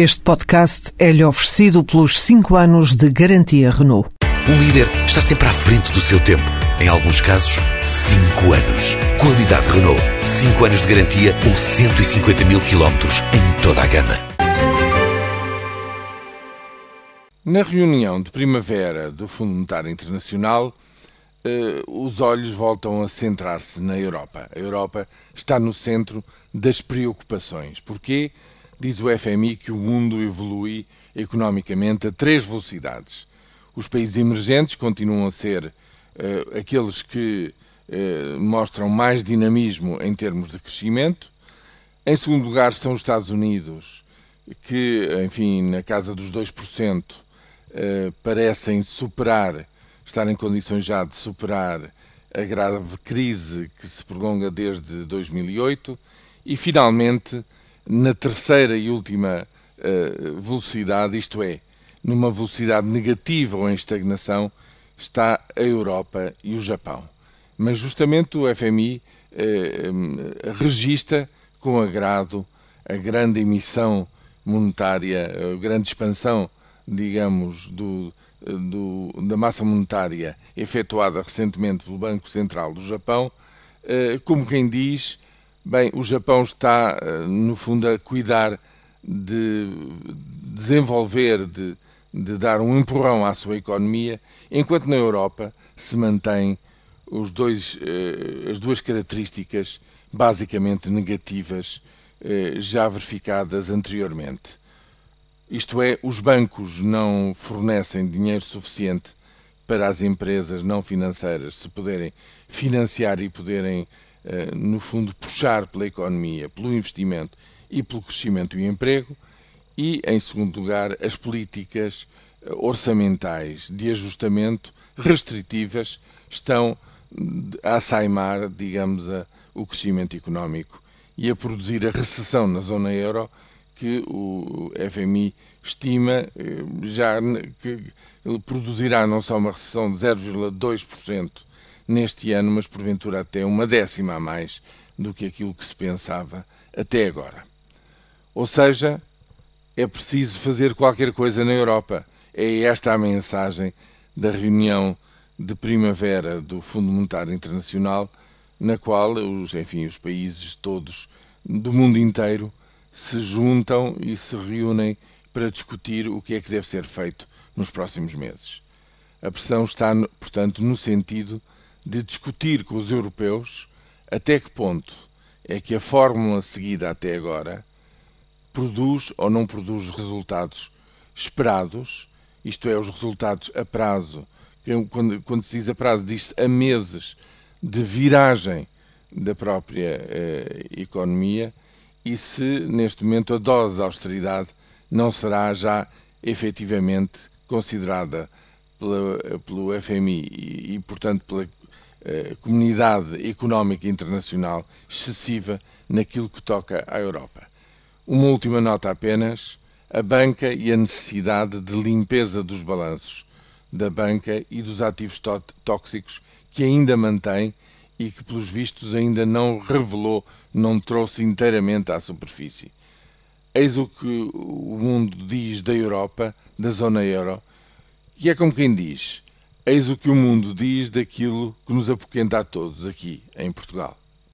Este podcast é-lhe oferecido pelos 5 anos de garantia Renault. Um líder está sempre à frente do seu tempo. Em alguns casos, 5 anos. Qualidade Renault. 5 anos de garantia ou 150 mil quilómetros em toda a gama. Na reunião de primavera do Fundo Monetário Internacional, eh, os olhos voltam a centrar-se na Europa. A Europa está no centro das preocupações. Porquê? Diz o FMI que o mundo evolui economicamente a três velocidades. Os países emergentes continuam a ser uh, aqueles que uh, mostram mais dinamismo em termos de crescimento. Em segundo lugar estão os Estados Unidos, que, enfim, na casa dos 2%, uh, parecem superar, estar em condições já de superar a grave crise que se prolonga desde 2008. E, finalmente, na terceira e última uh, velocidade, isto é, numa velocidade negativa ou em estagnação, está a Europa e o Japão. Mas justamente o FMI uh, registra com agrado a grande emissão monetária, a grande expansão, digamos, do, do, da massa monetária efetuada recentemente pelo Banco Central do Japão, uh, como quem diz, Bem, o Japão está, eh, no fundo, a cuidar de desenvolver, de, de dar um empurrão à sua economia, enquanto na Europa se mantém os dois, eh, as duas características basicamente negativas eh, já verificadas anteriormente. Isto é, os bancos não fornecem dinheiro suficiente para as empresas não financeiras se poderem financiar e poderem no fundo, puxar pela economia, pelo investimento e pelo crescimento e emprego, e, em segundo lugar, as políticas eh, orçamentais de ajustamento restritivas estão a assaimar, digamos, a, o crescimento económico e a produzir a recessão na zona euro que o FMI estima eh, já que produzirá não só uma recessão de 0,2% neste ano, mas porventura até uma décima a mais do que aquilo que se pensava até agora. Ou seja, é preciso fazer qualquer coisa na Europa. É esta a mensagem da reunião de primavera do Fundo Monetário Internacional, na qual os, enfim, os países todos do mundo inteiro se juntam e se reúnem para discutir o que é que deve ser feito nos próximos meses. A pressão está, portanto, no sentido de discutir com os europeus até que ponto é que a fórmula seguida até agora produz ou não produz resultados esperados, isto é, os resultados a prazo, quando, quando se diz a prazo, diz-se a meses de viragem da própria eh, economia e se neste momento a dose de austeridade não será já efetivamente considerada pela, pelo FMI e, e, portanto, pela comunidade económica internacional excessiva naquilo que toca à Europa. Uma última nota apenas: a banca e a necessidade de limpeza dos balanços da banca e dos ativos tóxicos que ainda mantém e que, pelos vistos, ainda não revelou, não trouxe inteiramente à superfície. Eis o que o mundo diz da Europa, da zona euro, e é como quem diz: Eis o que o mundo diz daquilo que nos apoquenta a todos aqui em Portugal.